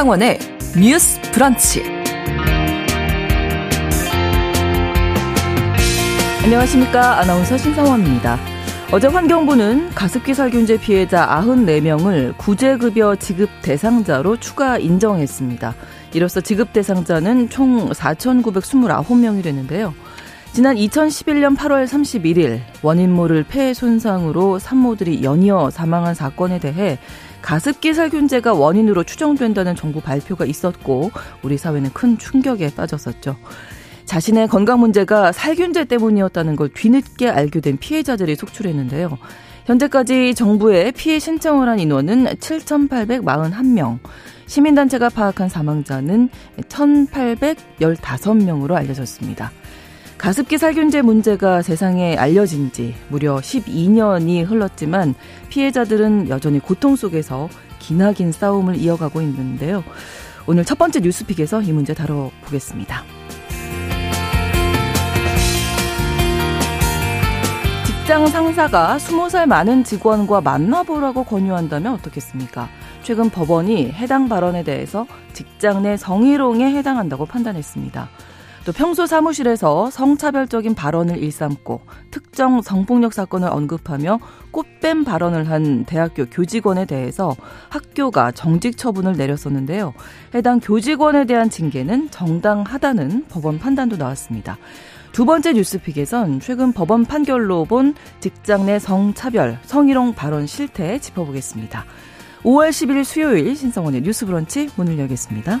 신성원의 뉴스 브런치. 안녕하십니까. 아나운서 신성원입니다. 어제 환경부는 가습기 살 균제 피해자 94명을 구제급여 지급 대상자로 추가 인정했습니다. 이로써 지급 대상자는 총 4,929명이 되는데요. 지난 2011년 8월 31일 원인 모를 폐 손상으로 산모들이 연이어 사망한 사건에 대해 가습기 살균제가 원인으로 추정된다는 정부 발표가 있었고 우리 사회는 큰 충격에 빠졌었죠. 자신의 건강 문제가 살균제 때문이었다는 걸 뒤늦게 알게 된 피해자들이 속출했는데요. 현재까지 정부에 피해 신청을 한 인원은 7,841명, 시민단체가 파악한 사망자는 1,815명으로 알려졌습니다. 가습기 살균제 문제가 세상에 알려진 지 무려 12년이 흘렀지만 피해자들은 여전히 고통 속에서 기나긴 싸움을 이어가고 있는데요. 오늘 첫 번째 뉴스픽에서 이 문제 다뤄보겠습니다. 직장 상사가 20살 많은 직원과 만나보라고 권유한다면 어떻겠습니까? 최근 법원이 해당 발언에 대해서 직장 내 성희롱에 해당한다고 판단했습니다. 또 평소 사무실에서 성차별적인 발언을 일삼고 특정 성폭력 사건을 언급하며 꽃뱀 발언을 한 대학교 교직원에 대해서 학교가 정직 처분을 내렸었는데요. 해당 교직원에 대한 징계는 정당하다는 법원 판단도 나왔습니다. 두 번째 뉴스픽에선 최근 법원 판결로 본 직장 내 성차별, 성희롱 발언 실태 짚어보겠습니다. 5월 10일 수요일 신성원의 뉴스 브런치 문을 열겠습니다.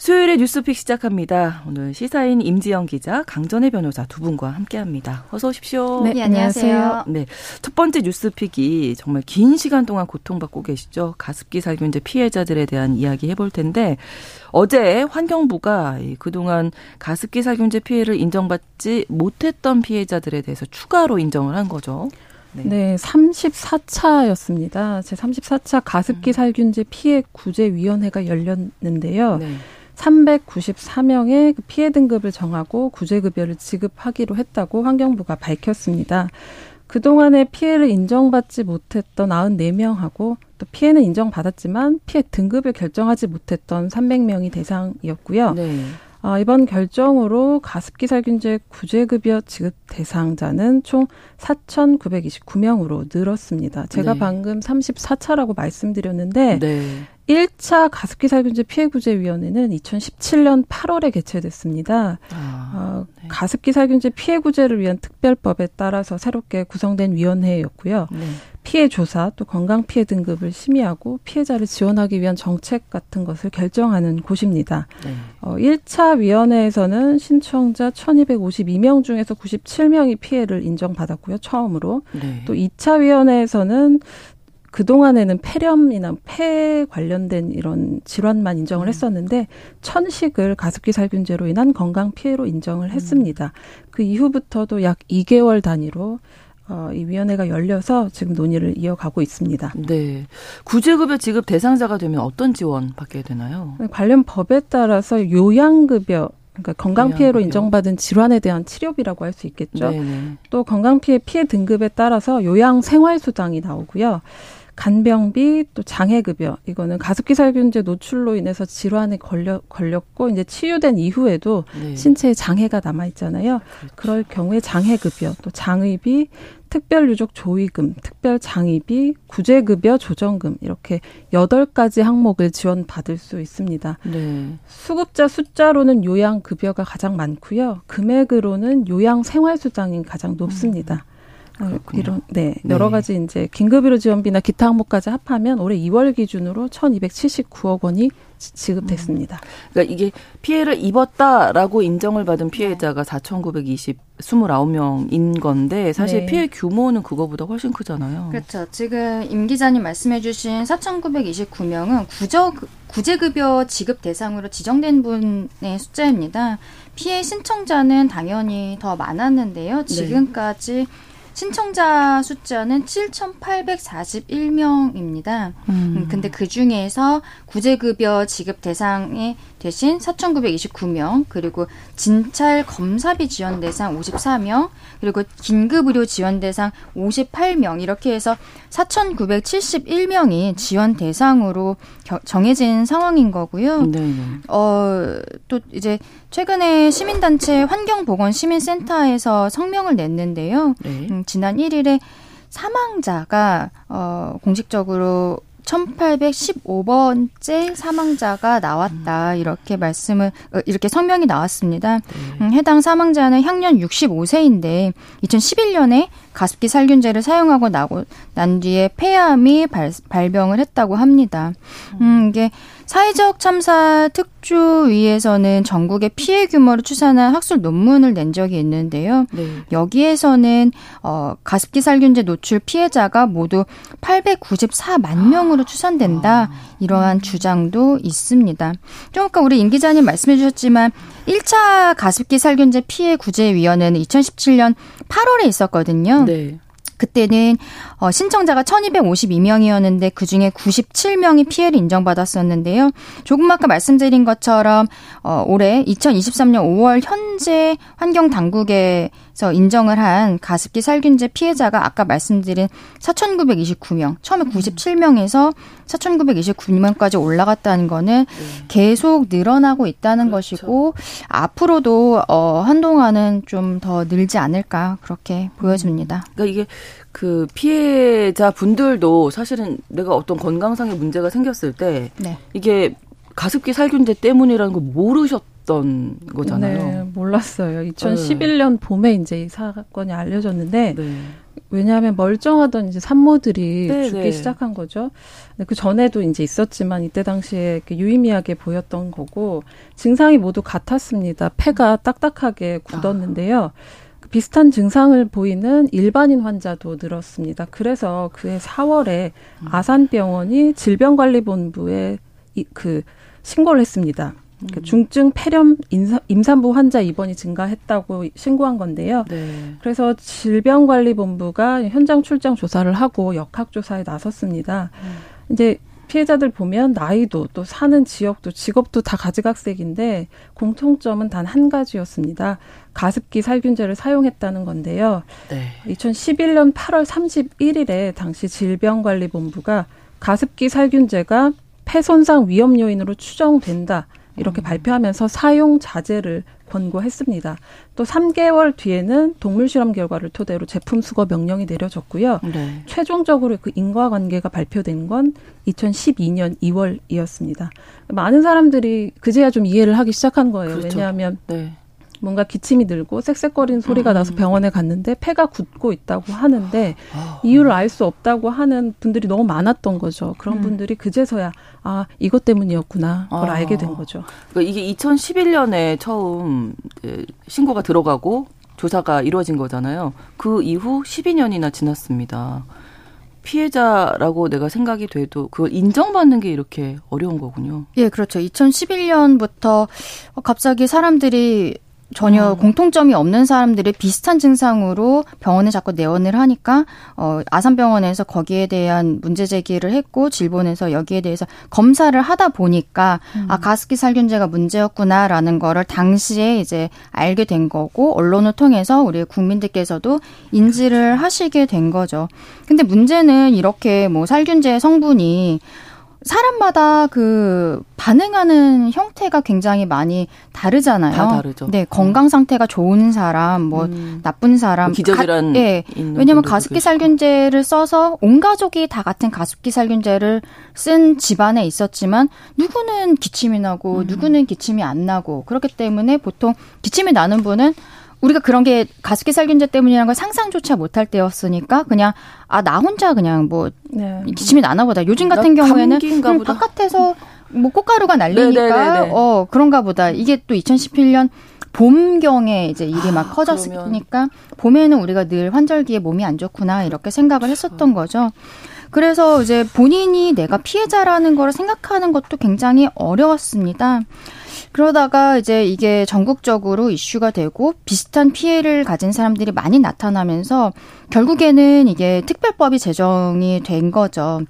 수요일에 뉴스픽 시작합니다. 오늘 시사인 임지영 기자, 강전혜 변호사 두 분과 함께합니다. 어서 오십시오. 네, 안녕하세요. 네, 첫 번째 뉴스픽이 정말 긴 시간 동안 고통받고 계시죠. 가습기 살균제 피해자들에 대한 이야기 해볼 텐데 어제 환경부가 그동안 가습기 살균제 피해를 인정받지 못했던 피해자들에 대해서 추가로 인정을 한 거죠. 네. 네, 34차였습니다. 제 34차 가습기 음. 살균제 피해 구제 위원회가 열렸는데요. 네. 394명의 그 피해 등급을 정하고 구제급여를 지급하기로 했다고 환경부가 밝혔습니다. 그동안의 피해를 인정받지 못했던 94명하고 또 피해는 인정받았지만 피해 등급을 결정하지 못했던 300명이 대상이었고요. 네. 어, 이번 결정으로 가습기 살균제 구제급여 지급 대상자는 총 4,929명으로 늘었습니다. 제가 네. 방금 34차라고 말씀드렸는데 네. 1차 가습기 살균제 피해구제위원회는 2017년 8월에 개최됐습니다. 아, 어, 네. 가습기 살균제 피해구제를 위한 특별법에 따라서 새롭게 구성된 위원회였고요. 네. 피해 조사 또 건강 피해 등급을 심의하고 피해자를 지원하기 위한 정책 같은 것을 결정하는 곳입니다. 네. 어, 1차 위원회에서는 신청자 1252명 중에서 97명이 피해를 인정받았고요. 처음으로. 네. 또 2차 위원회에서는 그동안에는 폐렴이나 폐 관련된 이런 질환만 인정을 음. 했었는데 천식을 가습기 살균제로 인한 건강 피해로 인정을 음. 했습니다. 그 이후부터도 약 2개월 단위로 어, 이 위원회가 열려서 지금 논의를 이어가고 있습니다. 네. 구제급여 지급 대상자가 되면 어떤 지원 받게 되나요? 관련 법에 따라서 요양급여 그러니까 건강 피해로 인정받은 질환에 대한 치료비라고 할 수 있겠죠. 네네. 또 건강 피해 피해 등급에 따라서 요양 생활 수당이 나오고요. 간병비 또 장애급여 이거는 가습기 살균제 노출로 인해서 질환에 걸려 걸렸고 이제 치유된 이후에도 네. 신체에 장애가 남아 있잖아요. 그렇죠. 그럴 경우에 장애급여 또 장의비 특별유족 조의금, 특별장의비, 구제급여 조정금 이렇게 여덟 가지 항목을 지원받을 수 있습니다. 네. 수급자 숫자로는 요양급여가 가장 많고요. 금액으로는 요양생활수당이 가장 높습니다. 음. 그렇군요. 이런 네, 네, 여러 가지 이제 긴급의료 지원비나 기타 항목까지 합하면 올해 2월 기준으로 1,279억 원이 지급됐습니다. 음. 그러니까 이게 피해를 입었다라고 인정을 받은 피해자가 4,920 29명인 건데 사실 네. 피해 규모는 그거보다 훨씬 크잖아요. 그렇죠. 지금 임 기자님 말씀해 주신 4,929명은 구저 구제급여 지급 대상으로 지정된 분의 숫자입니다. 피해 신청자는 당연히 더 많았는데요. 네. 지금까지 네. 신청자 숫자는 7,841명입니다. 음. 음. 근데 그 중에서 구제급여 지급 대상에 대신 4,929명, 그리고 진찰 검사비 지원 대상 54명, 그리고 긴급 의료 지원 대상 58명, 이렇게 해서 4,971명이 지원 대상으로 정해진 상황인 거고요. 네. 어, 또 이제 최근에 시민단체 환경보건시민센터에서 성명을 냈는데요. 네. 음, 지난 1일에 사망자가 어 공식적으로 1815번째 사망자가 나왔다. 이렇게 말씀을, 어, 이렇게 성명이 나왔습니다. 네. 음, 해당 사망자는 향년 65세인데 2011년에 가습기 살균제를 사용하고 나고 난 뒤에 폐암이 발, 발병을 했다고 합니다. 음, 이게 사회적 참사 특조위에서는 전국의 피해 규모를 추산한 학술 논문을 낸 적이 있는데요. 네. 여기에서는 어, 가습기 살균제 노출 피해자가 모두 894만 명으로 추산된다. 이러한 음. 주장도 있습니다. 좀 아까 우리 임 기자님 말씀해 주셨지만 1차 가습기 살균제 피해 구제위원회는 2017년 8월에 있었거든요. 네. 그때는 어, 신청자가 1252명이었는데 그 중에 97명이 피해를 인정받았었는데요. 조금 아까 말씀드린 것처럼 어, 올해 2023년 5월 현재 환경 당국에서 인정을 한 가습기 살균제 피해자가 아까 말씀드린 4,929명, 처음에 97명에서 4,929명까지 올라갔다는 거는 네. 계속 늘어나고 있다는 그렇죠. 것이고 앞으로도 어, 한동안은 좀 더 늘지 않을까 그렇게 보여집니다. 그러니까 이게 그 피해자 분들도 사실은 내가 어떤 건강상의 문제가 생겼을 때 네. 이게 가습기 살균제 때문이라는 걸 모르셨던 거잖아요. 네, 몰랐어요. 2011년 네. 봄에 이제 이 사건이 알려졌는데 네. 왜냐하면 멀쩡하던 이제 산모들이 네, 죽기 네. 시작한 거죠. 그 전에도 이제 있었지만 이때 당시에 유의미하게 보였던 거고 증상이 모두 같았습니다. 폐가 딱딱하게 굳었는데요. 아. 비슷한 증상을 보이는 일반인 환자도 늘었습니다. 그래서 그해 4월에 음. 아산병원이 질병관리본부에 이, 그 신고를 했습니다. 그 중증 폐렴 임산부 환자 입원이 증가했다고 신고한 건데요. 네. 그래서 질병관리본부가 현장 출장 조사를 하고 역학 조사에 나섰습니다. 음. 이제 피해자들 보면 나이도 또 사는 지역도 직업도 다 가지각색인데 공통점은 단 한 가지였습니다. 가습기 살균제를 사용했다는 건데요. 네. 2011년 8월 31일에 당시 질병관리본부가 가습기 살균제가 폐 손상 위험 요인으로 추정된다. 이렇게 음. 발표하면서 사용 자제를 권고했습니다. 또 3개월 뒤에는 동물 실험 결과를 토대로 제품 수거 명령이 내려졌고요. 네. 최종적으로 그 인과관계가 발표된 건 2012년 2월이었습니다. 많은 사람들이 그제야 좀 이해를 하기 시작한 거예요. 그렇죠. 왜냐하면 네. 뭔가 기침이 들고 쌕쌕거리는 소리가 음. 나서 병원에 갔는데 폐가 굳고 있다고 하는데 아. 이유를 알 수 없다고 하는 분들이 너무 많았던 거죠. 그런 음. 분들이 그제서야 아 이것 때문이었구나 그걸 아. 알게 된 거죠. 그러니까 이게 2011년에 처음 신고가 들어가고 조사가 이루어진 거잖아요. 그 이후 12년이나 지났습니다. 피해자라고 내가 생각이 돼도 그걸 인정받는 게 이렇게 어려운 거군요. 예, 그렇죠. 2011년부터 갑자기 사람들이 전혀 음. 공통점이 없는 사람들이 비슷한 증상으로 병원에 자꾸 내원을 하니까 어 아산병원에서 거기에 대한 문제 제기를 했고 질본에서 여기에 대해서 검사를 하다 보니까 음. 아 가습기 살균제가 문제였구나라는 거를 당시에 이제 알게 된 거고 언론을 통해서 우리 국민들께서도 인지를 하시게 된 거죠. 근데 문제는 이렇게 뭐 살균제 성분이 사람마다 그 반응하는 형태가 굉장히 많이 다르잖아요. 다 다르죠. 네, 건강 상태가 좋은 사람, 뭐 음. 나쁜 사람, 기저질환. 예. 네, 왜냐면 가습기 살균제를 써서 온 가족이 다 같은 가습기 살균제를 쓴 집안에 있었지만 누구는 기침이 나고 음. 누구는 기침이 안 나고 그렇기 때문에 보통 기침이 나는 분은 우리가 그런 게 가습기 살균제 때문이라는 걸 상상조차 못할 때였으니까 그냥 아 나 혼자 그냥 뭐 네. 기침이 나나 보다. 요즘 같은 경우에는 음, 바깥에서 뭐 꽃가루가 날리니까 네네네네. 어 그런가 보다. 이게 또 2011년 봄경에 이제 일이 막 아, 커졌으니까 봄에는 우리가 늘 환절기에 몸이 안 좋구나 이렇게 생각을 했었던 거죠. 그래서 이제 본인이 내가 피해자라는 걸 생각하는 것도 굉장히 어려웠습니다. 그러다가 이제 이게 전국적으로 이슈가 되고 비슷한 피해를 가진 사람들이 많이 나타나면서 결국에는 이게 특별법이 제정이 된 거죠.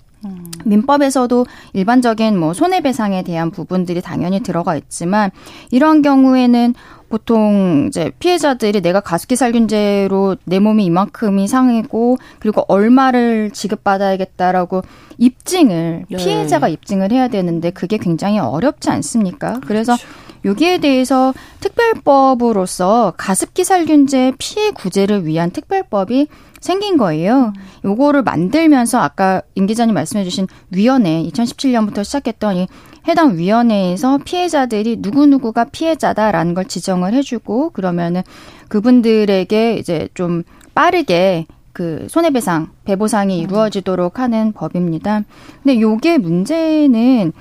민법에서도 일반적인 뭐 손해배상에 대한 부분들이 당연히 들어가 있지만 이런 경우에는 보통 이제 피해자들이 내가 가습기 살균제로 내 몸이 이만큼이 상했고 그리고 얼마를 지급받아야겠다라고 입증을 네. 피해자가 입증을 해야 되는데 그게 굉장히 어렵지 않습니까? 그래서 그렇죠. 여기에 대해서 특별법으로서 가습기 살균제 피해 구제를 위한 특별법이 생긴 거예요. 요거를 만들면서 아까 임 기자님 말씀해 주신 위원회 2017년부터 시작했던 이 해당 위원회에서 피해자들이 누구누구가 피해자다라는 걸 지정을 해 주고 그러면은 그분들에게 이제 좀 빠르게 그 손해배상, 배보상이 음. 이루어지도록 하는 법입니다. 근데 요게 문제는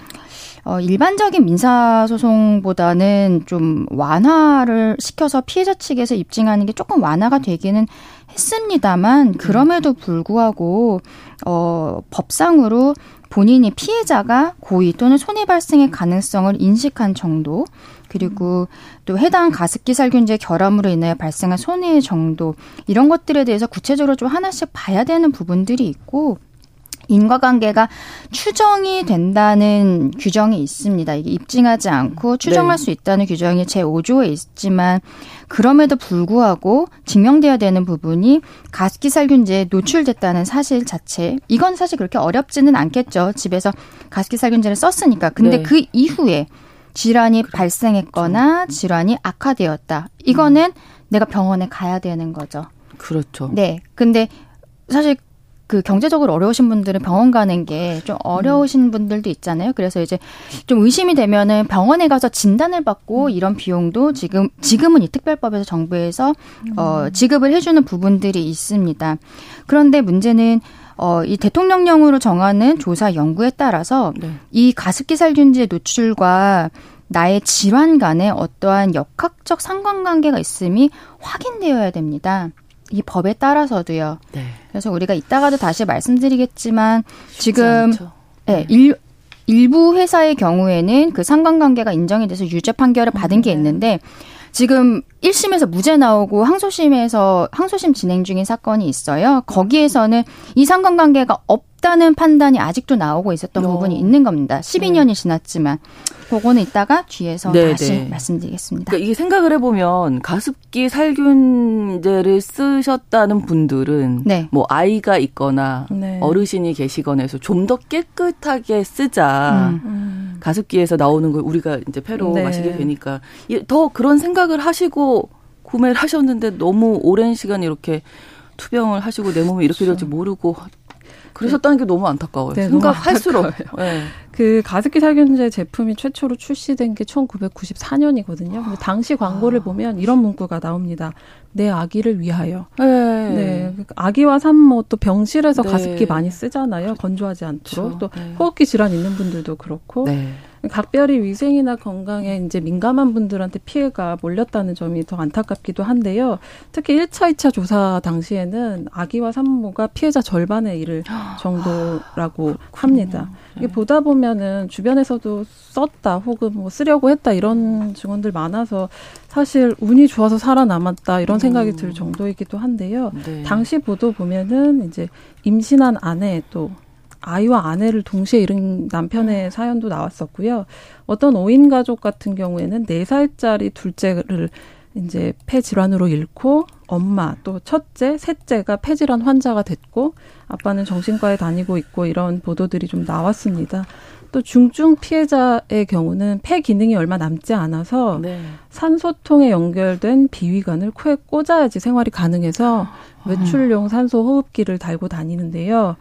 어, 일반적인 민사소송보다는 좀 완화를 시켜서 피해자 측에서 입증하는 게 조금 완화가 되기는 했습니다만 그럼에도 불구하고 어 법상으로 본인이 피해자가 고의 또는 손해 발생의 가능성을 인식한 정도 그리고 또 해당 가습기 살균제 결함으로 인해 발생한 손해의 정도 이런 것들에 대해서 구체적으로 좀 하나씩 봐야 되는 부분들이 있고 인과관계가 추정이 된다는 규정이 있습니다. 이게 입증하지 않고 추정할 네. 수 있다는 규정이 제5조에 있지만 그럼에도 불구하고 증명돼야 되는 부분이 가습기 살균제에 노출됐다는 사실 자체. 이건 사실 그렇게 어렵지는 않겠죠. 집에서 가습기 살균제를 썼으니까. 근데 네. 그 이후에 질환이 그렇죠. 발생했거나 질환이 악화되었다. 이거는 음. 내가 병원에 가야 되는 거죠. 그렇죠. 네. 근데 사실 그 경제적으로 어려우신 분들은 병원 가는 게 좀 어려우신 분들도 있잖아요. 그래서 이제 좀 의심이 되면은 병원에 가서 진단을 받고 음. 이런 비용도 지금 지금은 이 특별법에서 정부에서 어 음. 지급을 해주는 부분들이 있습니다. 그런데 문제는 어, 이 대통령령으로 정하는 조사 연구에 따라서 네. 이 가습기 살균제 노출과 나의 질환 간에 어떠한 역학적 상관관계가 있음이 확인되어야 됩니다. 이 법에 따라서도요. 네. 그래서 우리가 이따가도 다시 말씀드리겠지만 지금 예, 네, 일, 일부 회사의 경우에는 그 상관관계가 인정이 돼서 유죄 판결을 받은 게 음, 네. 있는데 지금 1심에서 무죄 나오고 항소심에서 항소심 진행 중인 사건이 있어요. 거기에서는 이 상관관계가 없다는 판단이 아직도 나오고 있었던 어. 부분이 있는 겁니다. 12년이 네. 지났지만 그거는 이따가 뒤에서 네 다시 네. 말씀드리겠습니다. 그러니까 이게 생각을 해보면 가습기 살균제를 쓰셨다는 분들은 네. 뭐 아이가 있거나 네. 어르신이 계시거나 해서 좀 더 깨끗하게 쓰자. 음. 음. 가습기에서 나오는 걸 우리가 이제 폐로 네. 마시게 되니까 더 그런 생각을 하시고 구매를 하셨는데 너무 오랜 시간 이렇게 투병을 하시고 내 몸이 이렇게 될지. 모르고 그러셨다는 게 너무 안타까워요. 네, 생각할수록. 네. 그 가습기 살균제 제품이 최초로 출시된 게 1994년이거든요. 근데 당시 광고를 아. 보면 이런 문구가 나옵니다. 내 아기를 위하여. 네. 네. 아기와 산모 또 병실에서 네. 가습기 많이 쓰잖아요. 건조하지 않도록. 그렇죠. 또 네. 호흡기 질환 있는 분들도 그렇고. 네. 각별히 위생이나 건강에 이제 민감한 분들한테 피해가 몰렸다는 점이 더 안타깝기도 한데요. 특히 1차, 2차 조사 당시에는 아기와 산모가 피해자 절반에 이를 정도라고 합니다. 이게 네. 보다 보면은 주변에서도 썼다 혹은 뭐 쓰려고 했다 이런 증언들 많아서 사실 운이 좋아서 살아남았다 이런 생각이 음. 들 정도이기도 한데요. 네. 당시 보도 보면은 이제 임신한 아내 또 아이와 아내를 동시에 잃은 남편의 음. 사연도 나왔었고요. 어떤 5인 가족 같은 경우에는 4살짜리 둘째를 이제 폐질환으로 잃고 엄마 또 첫째, 셋째가 폐질환 환자가 됐고 아빠는 정신과에 다니고 있고 이런 보도들이 좀 나왔습니다. 또 중증 피해자의 경우는 폐 기능이 얼마 남지 않아서 네. 산소통에 연결된 비위관을 코에 꽂아야지 생활이 가능해서 아. 외출용 산소 호흡기를 달고 다니는데요.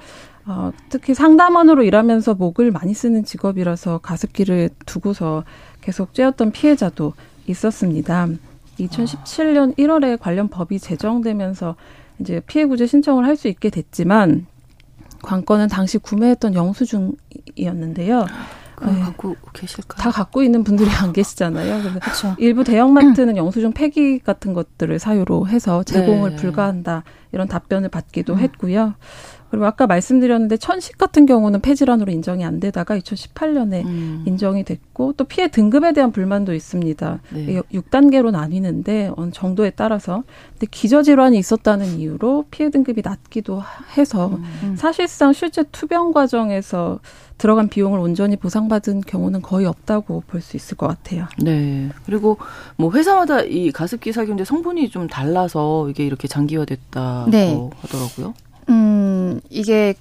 어, 특히 상담원으로 일하면서 목을 많이 쓰는 직업이라서 가습기를 두고서 계속 쬐었던 피해자도 있었습니다. 2017년 1월에 관련 법이 제정되면서 이제 피해 구제 신청을 할 수 있게 됐지만 관건은 당시 구매했던 영수증이었는데요. 그 네. 갖고 계실까요? 다 갖고 있는 분들이 안 계시잖아요. 그래서 일부 대형마트는 영수증 폐기 같은 것들을 사유로 해서 제공을 네. 불가한다 이런 답변을 받기도 음. 했고요. 그리고 아까 말씀드렸는데 천식 같은 경우는 폐질환으로 인정이 안 되다가 2018년에 음. 인정이 됐고 또 피해 등급에 대한 불만도 있습니다. 네. 6단계로 나뉘는데 어느 정도에 따라서 근데 기저질환이 있었다는 이유로 피해 등급이 낮기도 해서 음. 사실상 실제 투병 과정에서 들어간 비용을 온전히 보상받은 경우는 거의 없다고 볼 수 있을 것 같아요. 네. 그리고 뭐 회사마다 이 가습기 살균제 성분이 좀 달라서 이게 이렇게 장기화됐다고 네. 하더라고요. 음, 이게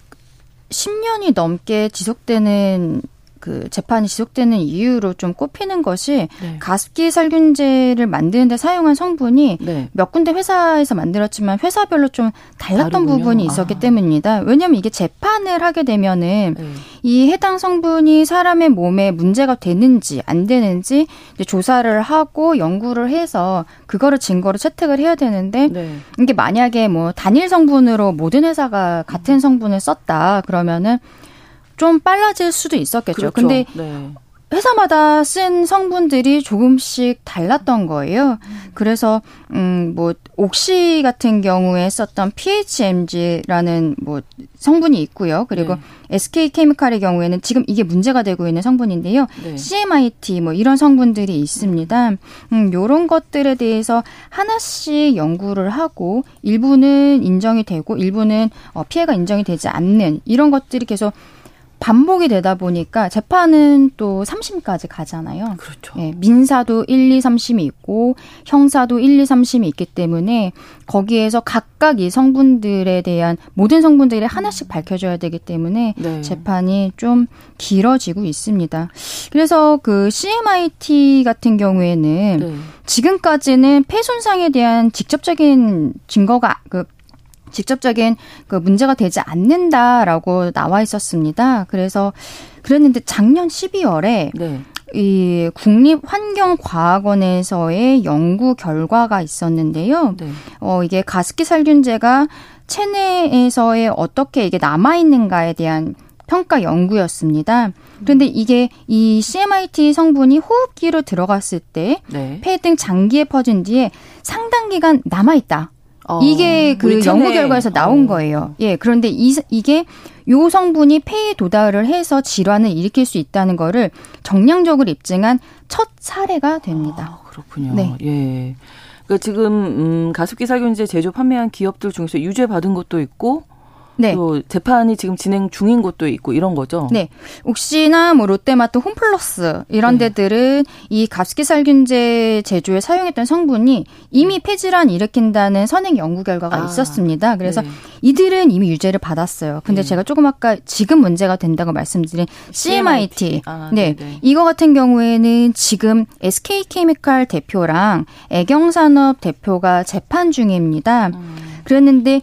10년이 넘게 지속되는 그 재판이 지속되는 이유로 좀 꼽히는 것이 네. 가습기 살균제를 만드는데 사용한 성분이 네. 몇 군데 회사에서 만들었지만 회사별로 좀 달랐던 다르군요. 부분이 있었기 아. 때문입니다. 왜냐하면 이게 재판을 하게 되면은 네. 이 해당 성분이 사람의 몸에 문제가 되는지 안 되는지 조사를 하고 연구를 해서 그거를 증거로 채택을 해야 되는데 네. 이게 만약에 뭐 단일 성분으로 모든 회사가 같은 성분을 썼다 그러면은 좀 빨라질 수도 있었겠죠. 그렇죠. 근데 네. 회사마다 쓴 성분들이 조금씩 달랐던 거예요. 그래서 음뭐 옥시 같은 경우에 썼던 PHMG라는 뭐 성분이 있고요. 그리고 네. SK 케미칼의 경우에는 지금 이게 문제가 되고 있는 성분인데요. 네. CMIT 뭐 이런 성분들이 있습니다. 음 요런 것들에 대해서 하나씩 연구를 하고 일부는 인정이 되고 일부는 어 피해가 인정이 되지 않는 이런 것들이 계속 반복이 되다 보니까 재판은 또 3심까지 가잖아요. 그렇죠. 예, 민사도 1, 2, 3심이 있고 형사도 1, 2, 3심이 있기 때문에 거기에서 각각 이 성분들에 대한 모든 성분들이 하나씩 밝혀져야 되기 때문에 네. 재판이 좀 길어지고 있습니다. 그래서 그 CMIT 같은 경우에는 네. 지금까지는 폐 손상에 대한 직접적인 증거가 그 직접적인 그 문제가 되지 않는다라고 나와 있었습니다. 그래서 그랬는데 작년 12월에 네. 이 국립환경과학원에서의 연구 결과가 있었는데요. 네. 어 이게 가습기 살균제가 체내에서의 어떻게 이게 남아 있는가에 대한 평가 연구였습니다. 그런데 이게 이 CMIT 성분이 호흡기로 들어갔을 때 네. 폐등 장기에 퍼진 뒤에 상당 기간 남아 있다. 어, 이게 그 연구 결과에서 나온 어. 거예요. 예, 그런데 이, 이게 요 성분이 폐에 도달을 해서 질환을 일으킬 수 있다는 거를 정량적으로 입증한 첫 사례가 됩니다. 아, 그렇군요. 네. 예. 그러니까 지금 음, 가습기 살균제 제조 판매한 기업들 중에서 유죄 받은 것도 있고 네. 또 재판이 지금 진행 중인 곳도 있고 이런 거죠. 네. 옥시나 뭐 롯데마트, 홈플러스 이런 네. 데들은 이 가습기 살균제 제조에 사용했던 성분이 이미 네. 폐질환 일으킨다는 선행 연구 결과가 아, 있었습니다. 그래서 네. 이들은 이미 유죄를 받았어요. 근데 네. 제가 조금 아까 지금 문제가 된다고 말씀드린 CMIT, CMIT. 아, 네. 이거 같은 경우에는 지금 SK케미칼 대표랑 애경산업 대표가 재판 중입니다. 음. 그랬는데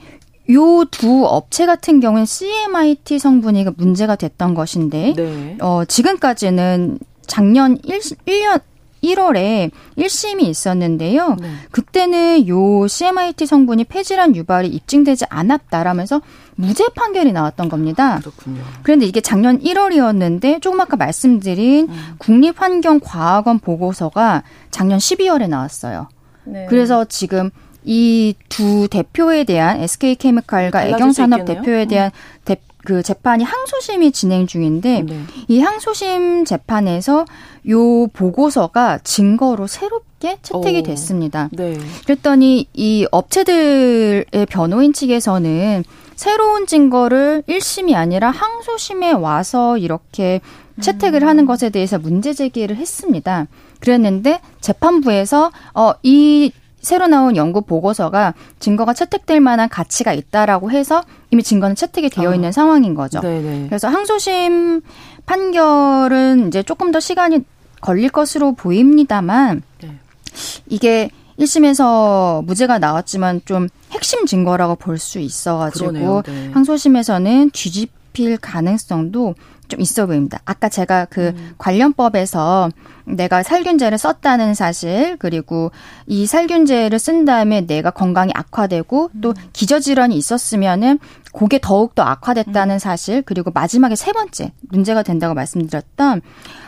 요 두 업체 같은 경우는 CMIT 성분이 문제가 됐던 것인데, 네. 어, 지금까지는 작년 1, 1년, 1월에 1심이 있었는데요. 네. 그때는 요 CMIT 성분이 폐질환 유발이 입증되지 않았다라면서 무죄 판결이 나왔던 겁니다. 그렇군요. 그런데 이게 작년 1월이었는데 조금 아까 말씀드린 음. 국립환경과학원 보고서가 작년 12월에 나왔어요. 네. 그래서 지금 이 두 대표에 대한 SK케미칼과 애경산업 대표에 대한 음. 대, 그 재판이 항소심이 진행 중인데 네. 이 항소심 재판에서 요 보고서가 증거로 새롭게 채택이 오. 됐습니다. 네. 그랬더니 이 업체들의 변호인 측에서는 새로운 증거를 1심이 아니라 항소심에 와서 이렇게 채택을 음. 하는 것에 대해서 문제 제기를 했습니다. 그랬는데 재판부에서 어 이 새로 나온 연구 보고서가 증거가 채택될 만한 가치가 있다라고 해서 이미 증거는 채택이 되어 아. 있는 아. 상황인 거죠. 네네. 그래서 항소심 판결은 이제 조금 더 시간이 걸릴 것으로 보입니다만 네. 이게 1심에서 무죄가 나왔지만 좀 핵심 증거라고 볼 수 있어가지고 네. 항소심에서는 뒤집힐 가능성도 좀 있어 보입니다. 아까 제가 그 음. 관련법에서 내가 살균제를 썼다는 사실 그리고 이 살균제를 쓴 다음에 내가 건강이 악화되고 또 음. 기저질환이 있었으면은 그게 더욱 더 악화됐다는 음. 사실 그리고 마지막에 세 번째 문제가 된다고 말씀드렸던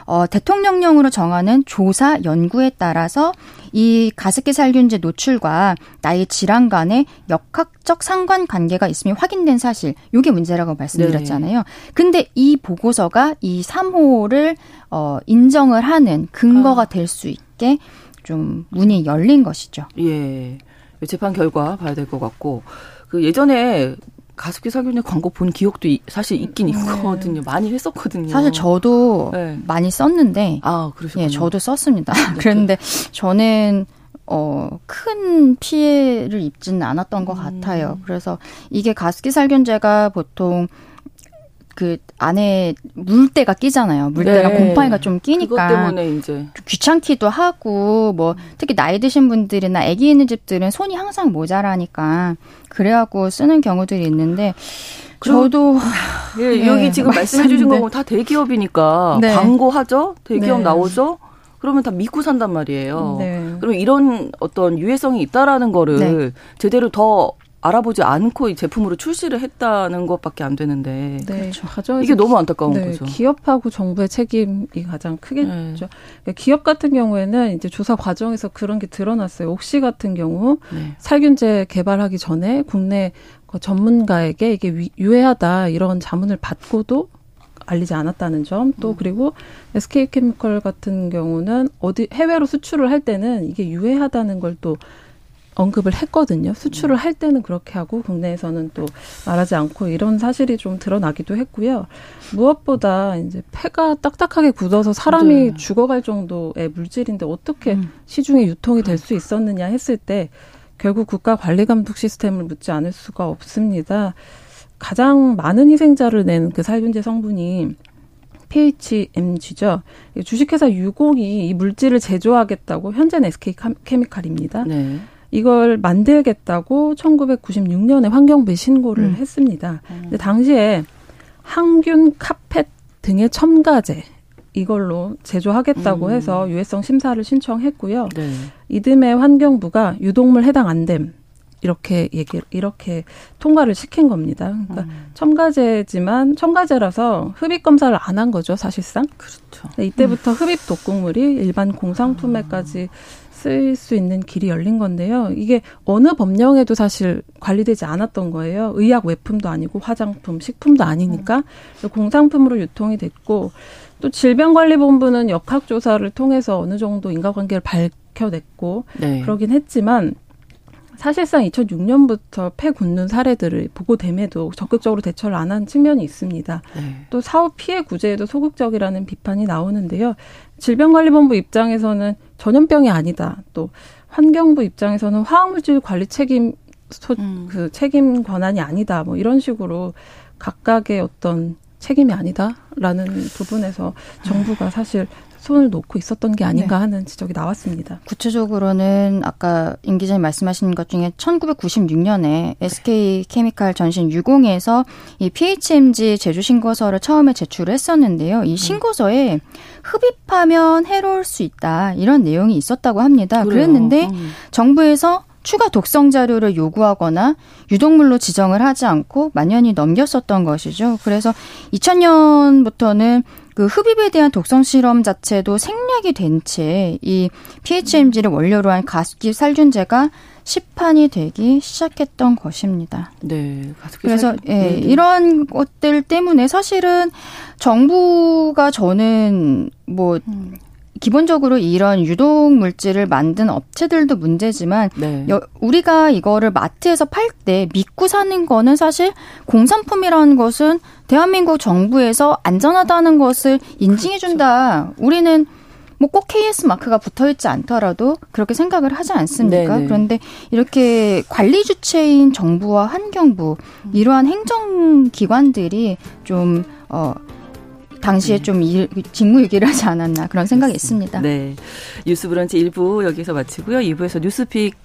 어, 대통령령으로 정하는 조사 연구에 따라서 이 가습기 살균제 노출과 나의 질환 간의 역학적 상관 관계가 있음이 확인된 사실, 요게 문제라고 말씀드렸잖아요. 네. 근데 이 보고 서가 이 3호를 어, 인정을 하는 근거가 아. 될수 있게 좀 문이 열린 것이죠. 예. 재판 결과 봐야 될 것 같고 그 예전에 가습기 살균제 광고 본 기억도 사실 있긴 네. 있거든요. 많이 했었거든요. 사실 저도 네. 많이 썼는데. 아, 그러시군요. 예, 저도 썼습니다. 그런데 저는 어, 큰 피해를 입지는 않았던 것 음. 같아요. 그래서 이게 가습기 살균제가 보통 그 안에 물때가 끼잖아요. 물때랑 네. 곰팡이가 좀 끼니까. 그것 때문에 이제 귀찮기도 하고 뭐 특히 나이 드신 분들이나 아기 있는 집들은 손이 항상 모자라니까 그래갖고 쓰는 경우들이 있는데 저도 예, 네, 여기 지금 말씀해 주신 거고 다 대기업이니까 네. 광고하죠. 대기업 네. 나오죠. 그러면 다 믿고 산단 말이에요. 네. 그러면 이런 어떤 유해성이 있다라는 거를 네. 제대로 더 알아보지 않고 이 제품으로 출시를 했다는 것밖에 안 되는데 네, 그렇죠. 이게 너무 안타까운 네, 거죠. 기업하고 정부의 책임이 가장 크겠죠. 네. 그러니까 기업 같은 경우에는 이제 조사 과정에서 그런 게 드러났어요. 옥시 같은 경우 네. 살균제 개발하기 전에 국내 그 전문가에게 이게 유해하다 이런 자문을 받고도 알리지 않았다는 점, 또 음. 그리고 SK케미컬 같은 경우는 어디 해외로 수출을 할 때는 이게 유해하다는 걸또 언급을 했거든요. 수출을 할 때는 그렇게 하고 국내에서는 또 말하지 않고 이런 사실이 좀 드러나기도 했고요. 무엇보다 이제 폐가 딱딱하게 굳어서 사람이 네. 죽어갈 정도의 물질인데 어떻게 음. 시중에 유통이 될 수 있었느냐 했을 때 결국 국가 관리 감독 시스템을 묻지 않을 수가 없습니다. 가장 많은 희생자를 낸 그 살균제 성분이 PHMG죠. 주식회사 유공이 이 물질을 제조하겠다고 현재는 SK 케미칼입니다. 네. 이걸 만들겠다고 1996년에 환경부에 신고를 음. 했습니다. 음. 근데 당시에 항균 카펫 등의 첨가제 이걸로 제조하겠다고 음. 해서 유해성 심사를 신청했고요. 네. 이듬해 환경부가 유독물 해당 안 됨. 이렇게 얘기 이렇게 통과를 시킨 겁니다. 그러니까 음. 첨가제지만 첨가제라서 흡입 검사를 안 한 거죠, 사실상. 그렇죠. 이때부터 음. 흡입 독극물이 일반 공상품에까지 음. 쓸수 있는 길이 열린 건데요. 이게 어느 법령에도 사실 관리되지 않았던 거예요. 의약 외품도 아니고 화장품, 식품도 아니니까 음. 공상품으로 유통이 됐고 또 질병관리본부는 역학조사를 통해서 어느 정도 인과관계를 밝혀냈고 네. 그러긴 했지만 사실상 2006년부터 폐 굳는 사례들을 보고됨에도 적극적으로 대처를 안 한 측면이 있습니다. 네. 또 사후 피해 구제에도 소극적이라는 비판이 나오는데요. 질병관리본부 입장에서는 전염병이 아니다. 또 환경부 입장에서는 화학물질 관리 책임 소, 음. 그 책임 권한이 아니다. 뭐 이런 식으로 각각의 어떤 책임이 아니다라는 부분에서 정부가 사실 손을 놓고 있었던 게 아닌가 네. 하는 지적이 나왔습니다. 구체적으로는 아까 임 기자님 말씀하신 것 중에 1996년에 SK 케미칼 전신 유공에서 이 PHMG 제조 신고서를 처음에 제출을 했었는데요. 이 음. 신고서에 흡입하면 해로울 수 있다 이런 내용이 있었다고 합니다. 그래요. 그랬는데 음. 정부에서 추가 독성 자료를 요구하거나 유독물로 지정을 하지 않고 만년이 넘겼었던 것이죠. 그래서 2000년부터는 그 흡입에 대한 독성 실험 자체도 생략이 된 채 이 PHMG를 원료로 한 가습기 살균제가 시판이 되기 시작했던 것입니다. 네. 그래서 살균... 예, 네, 네. 이런 것들 때문에 사실은 정부가 저는 뭐 음. 기본적으로 이런 유독 물질을 만든 업체들도 문제지만 네. 여, 우리가 이거를 마트에서 팔 때 믿고 사는 거는 사실 공산품이라는 것은 대한민국 정부에서 안전하다는 것을 인증해 준다. 그렇죠. 우리는 뭐꼭 KS 마크가 붙어 있지 않더라도 그렇게 생각을 하지 않습니까? 네네. 네. 그런데 이렇게 관리 주체인 정부와 환경부 이러한 행정 기관들이 좀 어, 당시에 네. 좀 일, 직무유기를 하지 않았나 그런 생각이 있습니다. 네. 뉴스 브런치 1부 여기서 마치고요. 2부에서 뉴스픽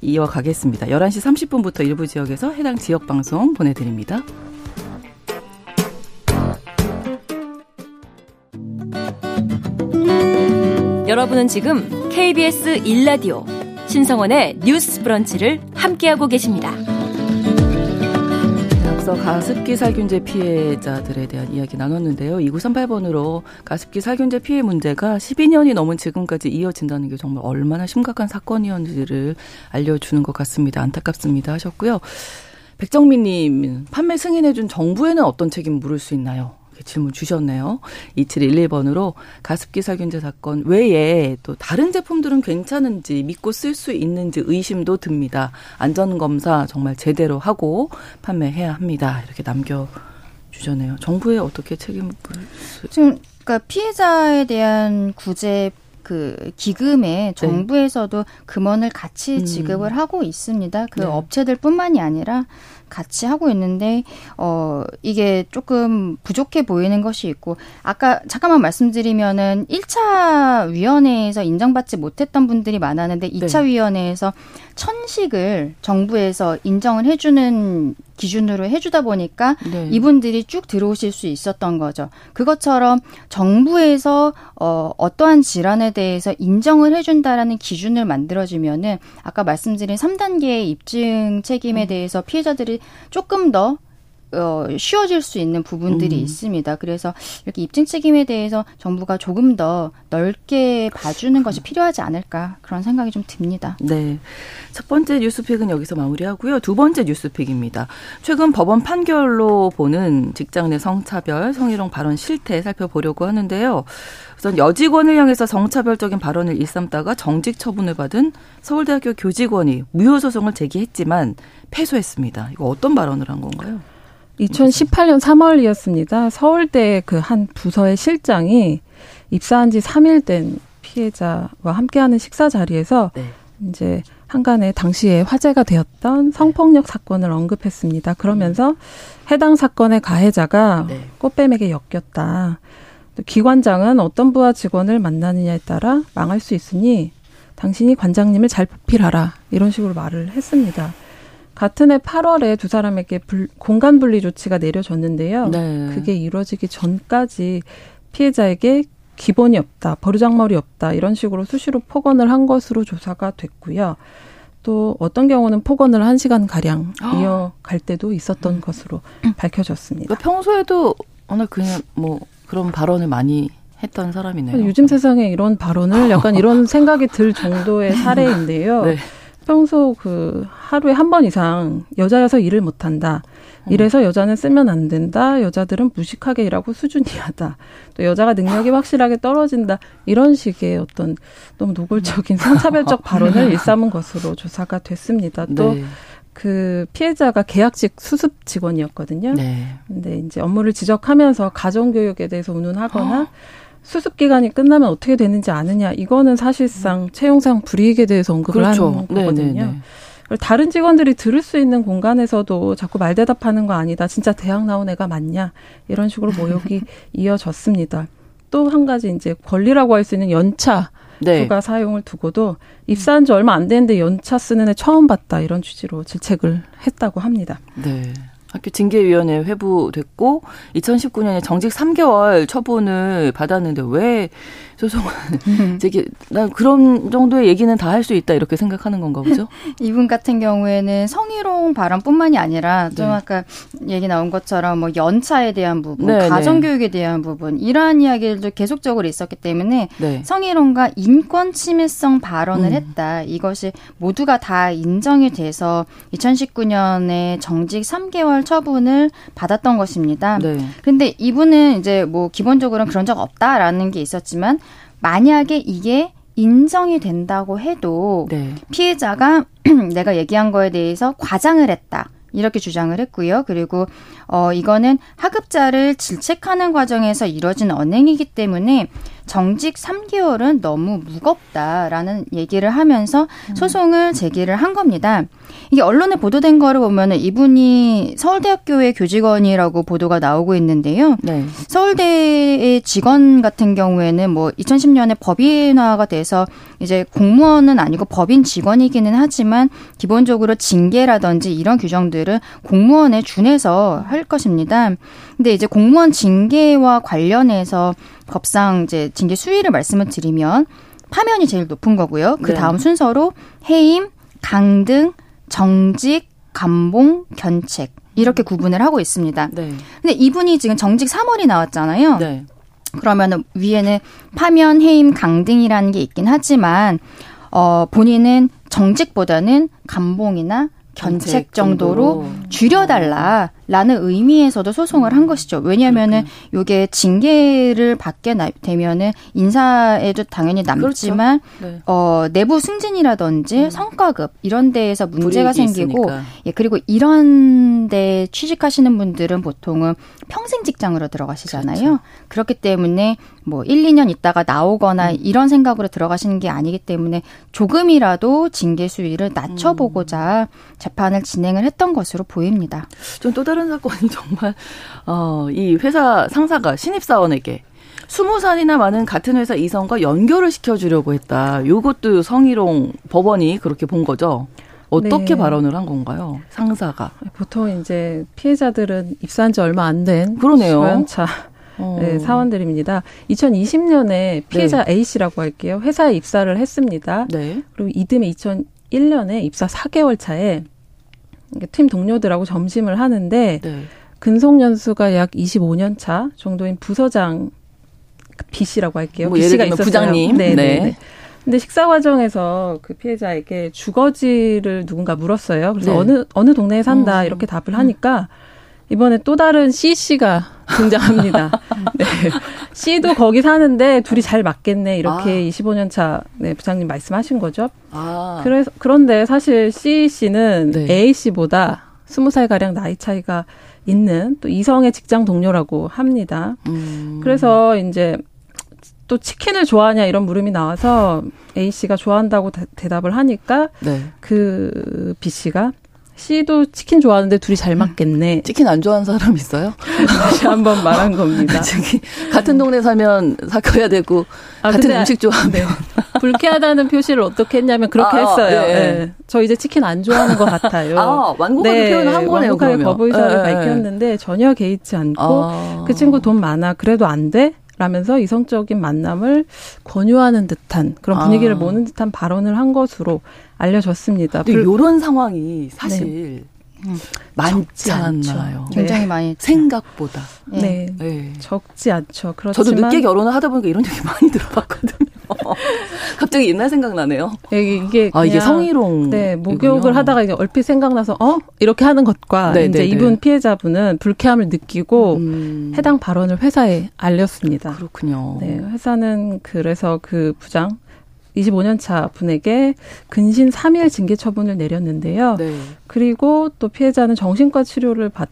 이어가겠습니다. 11시 30분부터 일부 지역에서 해당 지역 방송 보내드립니다. 여러분은 지금 KBS 1라디오 신성원의 뉴스 브런치를 함께하고 계십니다. 앞서 가습기 살균제 피해자들에 대한 이야기 나눴는데요. 2938번으로 가습기 살균제 피해 문제가 12년이 넘은 지금까지 이어진다는 게 정말 얼마나 심각한 사건이었는지를 알려주는 것 같습니다. 안타깝습니다 하셨고요. 백정민 님, 판매 승인해준 정부에는 어떤 책임 물을 수 있나요? 질문 주셨네요. 2711번으로 가습기 살균제 사건 외에 또 다른 제품들은 괜찮은지 믿고 쓸 수 있는지 의심도 듭니다. 안전검사 정말 제대로 하고 판매해야 합니다. 이렇게 남겨 주셨네요. 정부에 어떻게 책임을. 지금, 그러니까 피해자에 대한 구제 그 기금에 네. 정부에서도 네. 금원을 같이 음. 지급을 음. 하고 있습니다. 그 네. 업체들뿐만이 아니라 같이 하고 있는데 어 이게 조금 부족해 보이는 것이 있고 아까 잠깐만 말씀드리면은 1차 위원회에서 인정받지 못했던 분들이 많았는데 2차 네. 위원회에서 천식을 정부에서 인정을 해 주는 기준으로 해주다 보니까 네. 이분들이 쭉 들어오실 수 있었던 거죠. 그것처럼 정부에서 어, 어떠한 질환에 대해서 인정을 해준다라는 기준을 만들어주면은 아까 말씀드린 3단계의 입증 책임에 음. 대해서 피해자들이 조금 더 어, 쉬워질 수 있는 부분들이 음. 있습니다. 그래서 이렇게 입증 책임에 대해서 정부가 조금 더 넓게 봐주는 것이 필요하지 않을까 그런 생각이 좀 듭니다. 네. 첫 번째 뉴스픽은 여기서 마무리하고요. 두 번째 뉴스픽입니다. 최근 법원 판결로 보는 직장 내 성차별, 성희롱 발언 실태 살펴보려고 하는데요. 우선 여직원을 향해서 성차별적인 발언을 일삼다가 정직 처분을 받은 서울대학교 교직원이 무효 소송을 제기했지만 패소했습니다. 이거 어떤 발언을 한 건가요? 2018년 3월이었습니다. 서울대 그 한 부서의 실장이 입사한 지 3일 된 피해자와 함께하는 식사 자리에서 네. 이제 한간에 당시에 화제가 되었던 성폭력 사건을 언급했습니다. 그러면서 해당 사건의 가해자가 네. 꽃뱀에게 엮였다. 기관장은 어떤 부하 직원을 만나느냐에 따라 망할 수 있으니 당신이 관장님을 잘 보필하라. 이런 식으로 말을 했습니다. 같은 해 8월에 두 사람에게 불, 공간 분리 조치가 내려졌는데요. 네. 그게 이루어지기 전까지 피해자에게 기본이 없다, 버르장머리 없다 이런 식으로 수시로 폭언을 한 것으로 조사가 됐고요. 또 어떤 경우는 폭언을 한 시간 가량 이어갈 때도 있었던 음. 것으로 밝혀졌습니다. 평소에도 오늘 그냥 뭐 그런 발언을 많이 했던 사람이네요. 요즘 세상에 이런 발언을 약간 이런 생각이 들 정도의 사례인데요. 네. 평소 그 하루에 한 번 이상 여자여서 일을 못한다. 이래서 여자는 쓰면 안 된다. 여자들은 무식하게 일하고 수준이 하다. 또 여자가 능력이 확실하게 떨어진다. 이런 식의 어떤 너무 노골적인 성차별적 발언을 일삼은 것으로 조사가 됐습니다. 또 네. 그 피해자가 계약직 수습 직원이었거든요. 네. 근데 이제 업무를 지적하면서 가정교육에 대해서 운운하거나 수습 기간이 끝나면 어떻게 되는지 아느냐 이거는 사실상 채용상 불이익에 대해서 언급을 그렇죠. 하는 네, 거거든요. 네네네. 다른 직원들이 들을 수 있는 공간에서도 자꾸 말 대답하는 거 아니다. 진짜 대학 나온 애가 맞냐 이런 식으로 모욕이 이어졌습니다. 또 한 가지 이제 권리라고 할 수 있는 연차 네. 휴가 사용을 두고도 입사한 지 얼마 안 됐는데 연차 쓰는 애 처음 봤다 이런 취지로 질책을 했다고 합니다. 네. 학교 징계위원회 회부됐고 2019년에 정직 3개월 처분을 받았는데 왜 소송을 음. 제기 난 그런 정도의 얘기는 다 할 수 있다 이렇게 생각하는 건가 보죠? 이분 같은 경우에는 성희롱 발언뿐만이 아니라 좀 네. 아까 얘기 나온 것처럼 뭐 연차에 대한 부분, 네, 네. 가정교육에 대한 부분 이러한 이야기들도 계속적으로 있었기 때문에 네. 성희롱과 인권 침해성 발언을 음. 했다. 이것이 모두가 다 인정이 돼서 2019년에 정직 3개월 처분을 받았던 것입니다. 네. 근데 이분은 이제 뭐 기본적으로는 그런 적 없다라는 게 있었지만 만약에 이게 인정이 된다고 해도 네. 피해자가 내가 얘기한 거에 대해서 과장을 했다. 이렇게 주장을 했고요. 그리고 어 이거는 하급자를 질책하는 과정에서 이뤄진 언행이기 때문에 정직 3개월은 너무 무겁다라는 얘기를 하면서 음. 소송을 제기를 한 겁니다. 이게 언론에 보도된 거를 보면은 이분이 서울대학교의 교직원이라고 보도가 나오고 있는데요. 네. 서울대의 직원 같은 경우에는 뭐 2010년에 법인화가 돼서 이제 공무원은 아니고 법인 직원이기는 하지만 기본적으로 징계라든지 이런 규정들은 공무원에 준해서 할 것입니다. 근데 이제 공무원 징계와 관련해서 법상 이제 징계 수위를 말씀을 드리면 파면이 제일 높은 거고요. 그 네. 다음 네. 순서로 해임, 강등, 정직, 감봉, 견책 이렇게 구분을 하고 있습니다. 네. 근데 이분이 지금 정직 3월이 나왔잖아요. 네. 그러면 위에는 파면, 해임, 강등이라는 게 있긴 하지만 어 본인은 정직보다는 감봉이나 견책 정도로 줄여달라 라는 의미에서도 소송을 한 것이죠. 왜냐하면은 요게 징계를 받게 되면은 인사에도 당연히 남지만 그렇죠. 네. 어 내부 승진이라든지 음. 성과급 이런 데에서 문제가 생기고 있으니까. 예 그리고 이런 데 취직하시는 분들은 보통은 평생 직장으로 들어가시잖아요. 그렇죠. 그렇기 때문에 뭐 1, 2년 있다가 나오거나 음. 이런 생각으로 들어가시는 게 아니기 때문에 조금이라도 징계 수위를 낮춰 보고자 음. 재판을 진행을 했던 것으로 보입니다. 좀또 다른 사건이 정말 어, 이 회사 상사가 신입사원에게 스무 살이나 많은 같은 회사 이성과 연결을 시켜주려고 했다. 요것도 성희롱 법원이 그렇게 본 거죠. 어떻게 네. 발언을 한 건가요? 상사가. 보통 이제 피해자들은 입사한 지 얼마 안된 그러네요. 차 어. 네, 사원들입니다. 2020년에 피해자 네. A 씨라고 할게요. 회사에 입사를 했습니다. 네. 그리고 이듬해 2001년에 입사 4개월 차에 팀 동료들하고 점심을 하는데 네. 근속 연수가 약 25년 차 정도인 부서장 B 씨라고 할게요. 뭐 B 씨가 있었어요. 부장님. 네. 네. 네. 근데 식사 과정에서 그 피해자에게 주거지를 누군가 물었어요. 그래서 네. 어느 어느 동네에 산다 어. 이렇게 답을 하니까 이번에 또 다른 C 씨가 등장합니다. 네. C도 거기 사는데 둘이 잘 맞겠네 이렇게 아. 25년 차 네, 부장님 말씀하신 거죠. 아. 그래서 그런데 사실 C 씨는 네. A 씨보다 20살 가량 나이 차이가 있는 또 이성의 직장 동료라고 합니다. 음. 그래서 이제 또 치킨을 좋아하냐 이런 물음이 나와서 A 씨가 좋아한다고 대 답을 하니까 네. 그 B 씨가 씨도 치킨 좋아하는데 둘이 잘 맞겠네. 치킨 안 좋아하는 사람 있어요? 다시 한번 말한 겁니다. 저기 같은 동네 살면 사귀어야 되고 아, 같은 음식 좋아하면 네. 불쾌하다는 표시를 어떻게 했냐면 그렇게 아, 했어요. 아, 네. 네. 저 이제 치킨 안 좋아하는 것 같아요. 아, 완곡하게 네. 표현을 한 거네요. 완곡하게 거부 의사를 네. 밝혔는데 전혀 개의치 않고 아. 그 친구 돈 많아 그래도 안 돼? 라면서 이성적인 만남을 권유하는 듯한 그런 분위기를 아. 모는 듯한 발언을 한 것으로 알려졌습니다. 근데 이런 상황이 사실 네. 음, 많지 않나요? 굉장히 네. 많이 생각보다. 네. 네. 적지 않죠. 그렇지만 저도 늦게 결혼을 하다 보니까 이런 얘기 많이 들어봤거든요. 갑자기 옛날 생각나네요. 이게 아 이게 성희롱. 네 목욕을 하다가 이제 얼핏 생각나서 어 이렇게 하는 것과 네, 이제 네, 이분 네. 피해자분은 불쾌함을 느끼고 음. 해당 발언을 회사에 알렸습니다. 그렇군요. 네 회사는 그래서 그 부장 25년 차 분에게 근신 3일 징계 처분을 내렸는데요. 네. 그리고 또 피해자는 정신과 치료를 받,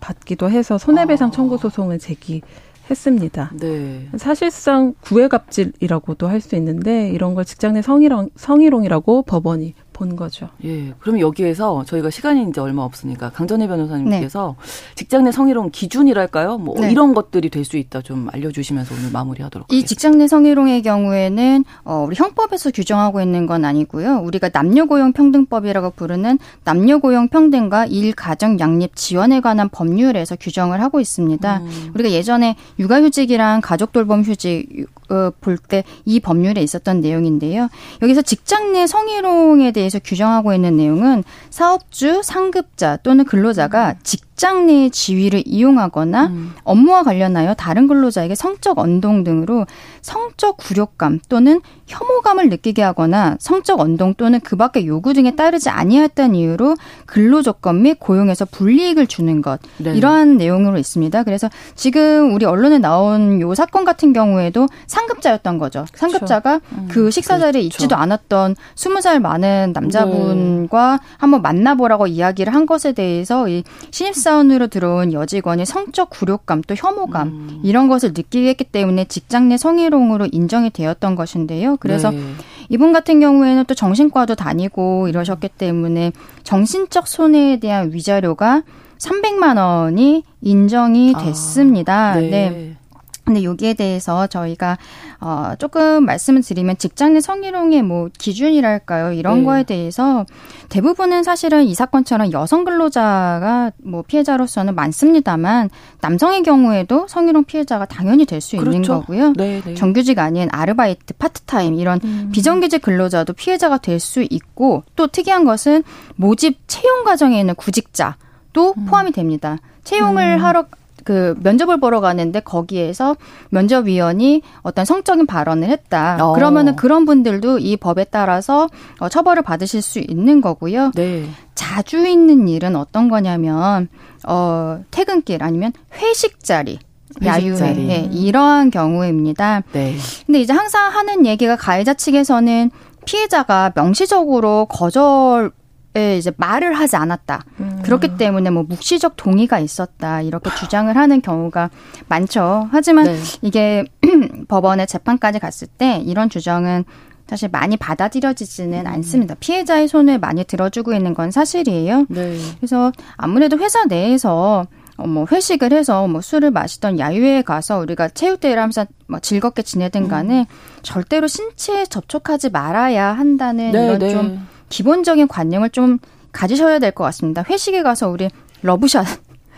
받기도 해서 손해배상 아. 청구 소송을 제기 했습니다. 네. 사실상 구애갑질이라고도 할 수 있는데 이런 걸 직장 내 성희롱, 성희롱이라고 법원이 본 거죠. 예. 그러면 여기에서 저희가 시간이 이제 얼마 없으니까 강전혜 변호사님께서 네. 직장 내 성희롱 기준이랄까요? 뭐 네. 이런 것들이 될 수 있다 좀 알려주시면서 오늘 마무리하도록 하겠습니다. 이 직장 내 성희롱의 경우에는 어, 우리 형법에서 규정하고 있는 건 아니고요. 우리가 남녀고용평등법이라고 부르는 남녀고용평등과 일가정 양립 지원에 관한 법률에서 규정을 하고 있습니다. 음. 우리가 예전에 육아휴직이랑 가족돌봄휴직 어, 볼때 이 법률에 있었던 내용인데요. 여기서 직장 내 성희롱에 대해서 규정하고 있는 내용은 사업주, 상급자 또는 근로자가 직 직장 내 지위를 이용하거나 음. 업무와 관련하여 다른 근로자에게 성적 언동 등으로 성적 굴욕감 또는 혐오감을 느끼게 하거나 성적 언동 또는 그 밖의 요구 등에 따르지 아니했다는 이유로 근로 조건 및 고용에서 불이익을 주는 것 네. 이러한 내용으로 있습니다. 그래서 지금 우리 언론에 나온 요 사건 같은 경우에도 상급자였던 거죠. 상급자가 그렇죠. 음, 그 식사 자리에 그렇죠. 있지도 않았던 스무 살 많은 남자분과 네. 한번 만나보라고 이야기를 한 것에 대해서 이 신입사 사원으로 들어온 여직원이 성적 굴욕감 또 혐오감 음. 이런 것을 느끼게 했기 때문에 직장 내 성희롱으로 인정이 되었던 것인데요. 그래서 네. 이분 같은 경우에는 또 정신과도 다니고 이러셨기 때문에 정신적 손해에 대한 위자료가 300만 원이 인정이 아, 됐습니다. 아, 네. 네. 근데 여기에 대해서 저희가 어 조금 말씀을 드리면 직장 내 성희롱의 뭐 기준이랄까요 이런 네. 거에 대해서 대부분은 사실은 이 사건처럼 여성 근로자가 뭐 피해자로서는 많습니다만 남성의 경우에도 성희롱 피해자가 당연히 될수 그렇죠. 있는 거고요. 네, 네. 정규직 아닌 아르바이트, 파트타임 이런 음. 비정규직 근로자도 피해자가 될 수 있고 또 특이한 것은 모집 채용 과정에 있는 구직자도 음. 포함이 됩니다. 채용을 음. 하러 그 면접을 보러 가는데 거기에서 면접위원이 어떤 성적인 발언을 했다. 어. 그러면은 그런 분들도 이 법에 따라서 어, 처벌을 받으실 수 있는 거고요. 네. 자주 있는 일은 어떤 거냐면 어 퇴근길 아니면 회식 자리. 야유회 네, 이러한 경우입니다. 네. 근데 이제 항상 하는 얘기가 가해자 측에서는 피해자가 명시적으로 거절 에 이제 말을 하지 않았다. 음. 그렇기 때문에 뭐 묵시적 동의가 있었다. 이렇게 주장을 하는 경우가 많죠. 하지만 네. 이게 법원의 재판까지 갔을 때 이런 주장은 사실 많이 받아들여지지는 음. 않습니다. 피해자의 손을 많이 들어주고 있는 건 사실이에요. 네. 그래서 아무래도 회사 내에서 어, 뭐 회식을 해서 뭐 술을 마시던 야유회에 가서 우리가 체육대회를 하면서 뭐 즐겁게 지내든 간에 음. 절대로 신체에 접촉하지 말아야 한다는 네, 이런 네. 좀 기본적인 관념을 좀 가지셔야 될 것 같습니다. 회식에 가서 우리 러브샷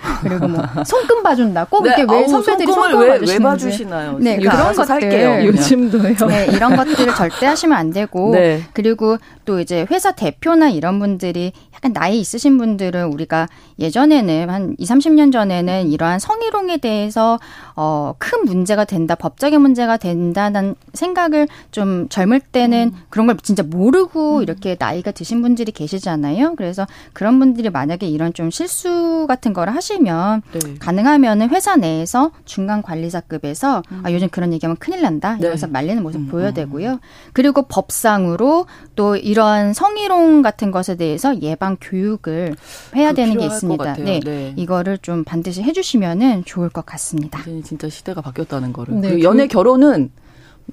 그리고 뭐 손금 봐준다. 꼭 네, 이렇게 왜 선배들이 손금 왜. 왜 봐주시나요? 네, 그런 것들 살게요, 요즘도요. 네, 이런 것들을 절대 하시면 안 되고 네. 그리고 또 이제 회사 대표나 이런 분들이 약간 나이 있으신 분들은 우리가 예전에는 한 2, 30년 전에는 이러한 성희롱에 대해서 어, 큰 문제가 된다, 법적인 문제가 된다는 생각을 좀 젊을 때는 음. 그런 걸 진짜 모르고 음. 이렇게 나이가 드신 분들이 계시잖아요. 그래서 그런 분들이 만약에 이런 좀 실수 같은 거를 하시면 네. 가능하면은 회사 내에서 중간 관리자급에서 음. 아, 요즘 그런 얘기하면 큰일 난다. 이러면서 네. 말리는 모습 음, 보여야 음. 되고요. 그리고 법상으로 또 이러한 성희롱 같은 것에 대해서 예방 교육을 해야 되는 게 있습니다. 네. 네. 이거를 좀 반드시 해주시면은 좋을 것 같습니다. 진짜 시대가 바뀌었다는 거를. 네, 그 연애 결혼은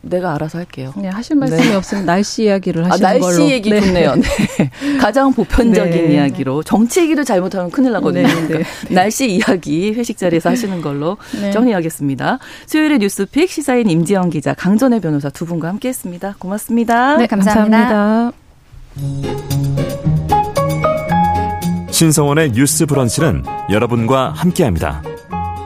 내가 알아서 할게요. 네, 하실 말씀이 네. 없으면 날씨 이야기를 하시는 아, 날씨 걸로. 날씨 얘기 네. 좋네요. 네. 가장 보편적인 네. 이야기로 정치 얘기를 잘못하면 큰일 나거든요. 네, 그러니까 날씨 이야기 회식 자리에서 하시는 걸로 정리하겠습니다. 수요일의 뉴스픽 시사인 임지영 기자, 강전혜 변호사 두 분과 함께했습니다. 고맙습니다. 네, 감사합니다. 감사합니다. 신성원의 뉴스 브런치는 여러분과 함께합니다.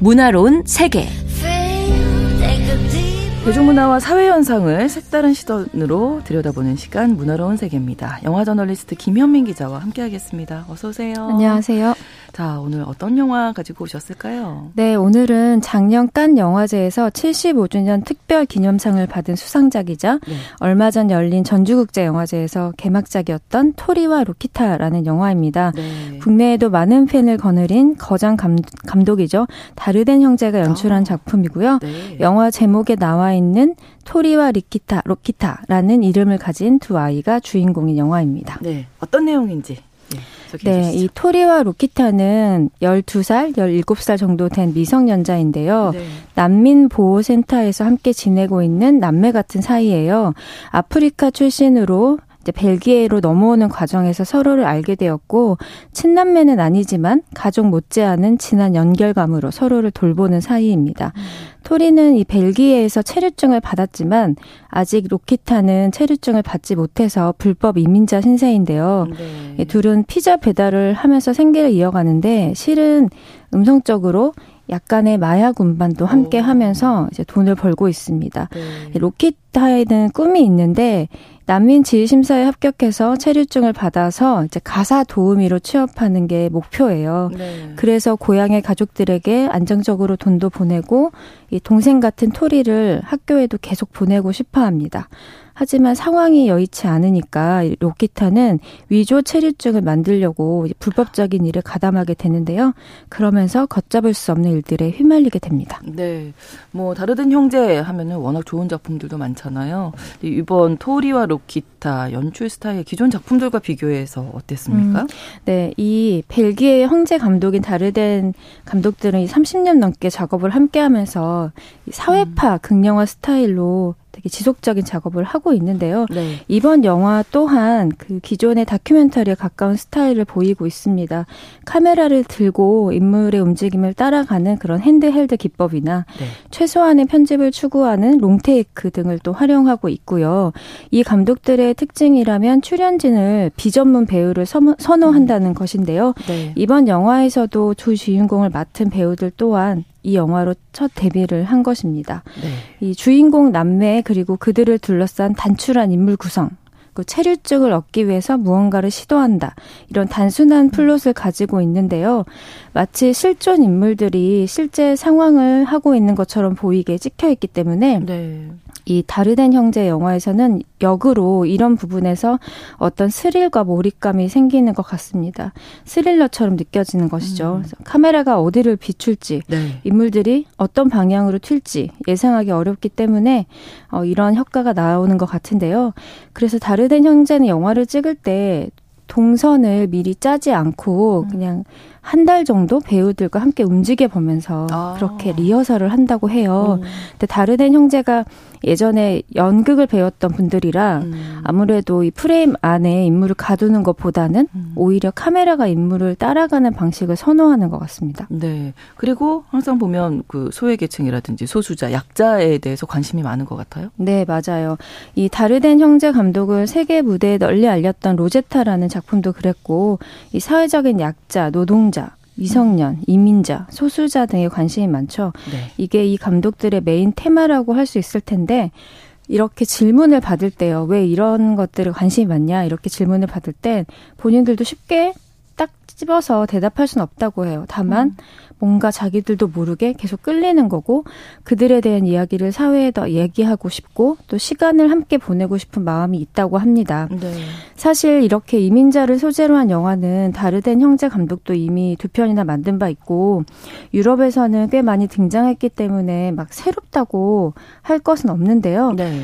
문화로운 세계 대중문화와 사회 현상을 색다른 시선으로 들여다보는 시간 문화로운 세계입니다. 영화 저널리스트 김현민 기자와 함께하겠습니다. 어서 오세요. 안녕하세요. 자, 오늘 어떤 영화 가지고 오셨을까요? 네, 오늘은 작년 깐 영화제에서 75주년 특별 기념상을 받은 수상작이자 네. 얼마 전 열린 전주국제 영화제에서 개막작이었던 토리와 로키타라는 영화입니다. 네. 국내에도 많은 팬을 거느린 거장 감, 독이죠 다르덴 형제가 연출한 아. 작품이고요. 네. 영화 제목에 나와 있는 토리와 리키타, 로키타라는 이름을 가진 두 아이가 주인공인 영화입니다. 네. 어떤 내용인지 네, 이 토리와 로키타는 12살, 17살 정도 된 미성년자인데요. 네. 난민 보호센터에서 함께 지내고 있는 남매 같은 사이예요. 아프리카 출신으로 이제 벨기에로 넘어오는 과정에서 서로를 알게 되었고 친남매는 아니지만 가족 못지않은 친한 연결감으로 서로를 돌보는 사이입니다. 음. 토리는 이 벨기에에서 체류증을 받았지만 아직 로키타는 체류증을 받지 못해서 불법 이민자 신세인데요. 네. 둘은 피자 배달을 하면서 생계를 이어가는데 실은 음성적으로 약간의 마약 운반도 함께 오. 하면서 이제 돈을 벌고 있습니다. 네. 로키타에는 꿈이 있는데 난민 지휘 심사에 합격해서 체류증을 받아서 이제 가사 도우미로 취업하는 게 목표예요. 네. 그래서 고향의 가족들에게 안정적으로 돈도 보내고 이 동생 같은 토리를 학교에도 계속 보내고 싶어 합니다. 하지만 상황이 여의치 않으니까 로키타는 위조 체류증을 만들려고 불법적인 일을 가담하게 되는데요. 그러면서 걷잡을 수 없는 일들에 휘말리게 됩니다. 네. 뭐 다르덴 형제 하면은 워낙 좋은 작품들도 많잖아요. 이번 토리와 로키타 연출 스타일 기존 작품들과 비교해서 어땠습니까? 음, 네. 이 벨기에 형제 감독인 다르덴 감독들은 30년 넘게 작업을 함께 하면서 사회파 음. 극영화 스타일로 되게 지속적인 작업을 하고 있는데요. 네. 이번 영화 또한 그 기존의 다큐멘터리에 가까운 스타일을 보이고 있습니다. 카메라를 들고 인물의 움직임을 따라가는 그런 핸드헬드 기법이나 네. 최소한의 편집을 추구하는 롱테이크 등을 또 활용하고 있고요. 이 감독들의 특징이라면 출연진을 비전문 배우를 선호한다는 것인데요. 네. 이번 영화에서도 두 주인공을 맡은 배우들 또한 이 영화로 첫 데뷔를 한 것입니다. 네. 이 주인공 남매 그리고 그들을 둘러싼 단출한 인물 구성 그 체류증을 얻기 위해서 무언가를 시도한다. 이런 단순한 플롯을 가지고 있는데요. 마치 실존 인물들이 실제 상황을 하고 있는 것처럼 보이게 찍혀 있기 때문에 네. 이 다르덴 형제 영화에서는 역으로 이런 부분에서 어떤 스릴과 몰입감이 생기는 것 같습니다. 스릴러처럼 느껴지는 것이죠. 음. 카메라가 어디를 비출지, 네. 인물들이 어떤 방향으로 튈지 예상하기 어렵기 때문에 어, 이런 효과가 나오는 것 같은데요. 그래서 다르덴 형제는 영화를 찍을 때 동선을 미리 짜지 않고 음. 그냥 한 달 정도 배우들과 함께 움직여 보면서 아. 그렇게 리허설을 한다고 해요. 음. 근데 다르덴 형제가 예전에 연극을 배웠던 분들이라 음. 아무래도 이 프레임 안에 인물을 가두는 것보다는 음. 오히려 카메라가 인물을 따라가는 방식을 선호하는 것 같습니다. 네. 그리고 항상 보면 그 소외계층이라든지 소수자, 약자에 대해서 관심이 많은 것 같아요. 네, 맞아요. 이 다르덴 형제 감독을 세계 무대에 널리 알렸던 로제타라는 작품도 그랬고 이 사회적인 약자, 노동자, 미성년, 이민자, 소수자 등에 관심이 많죠. 네. 이게 이 감독들의 메인 테마라고 할 수 있을 텐데 이렇게 질문을 받을 때요. 왜 이런 것들에 관심이 많냐? 이렇게 질문을 받을 때 본인들도 쉽게 딱 집어서 대답할 수는 없다고 해요. 다만 음. 뭔가 자기들도 모르게 계속 끌리는 거고 그들에 대한 이야기를 사회에 더 얘기하고 싶고 또 시간을 함께 보내고 싶은 마음이 있다고 합니다. 네. 사실 이렇게 이민자를 소재로 한 영화는 다르덴 형제 감독도 이미 두 편이나 만든 바 있고 유럽에서는 꽤 많이 등장했기 때문에 막 새롭다고 할 것은 없는데요. 네.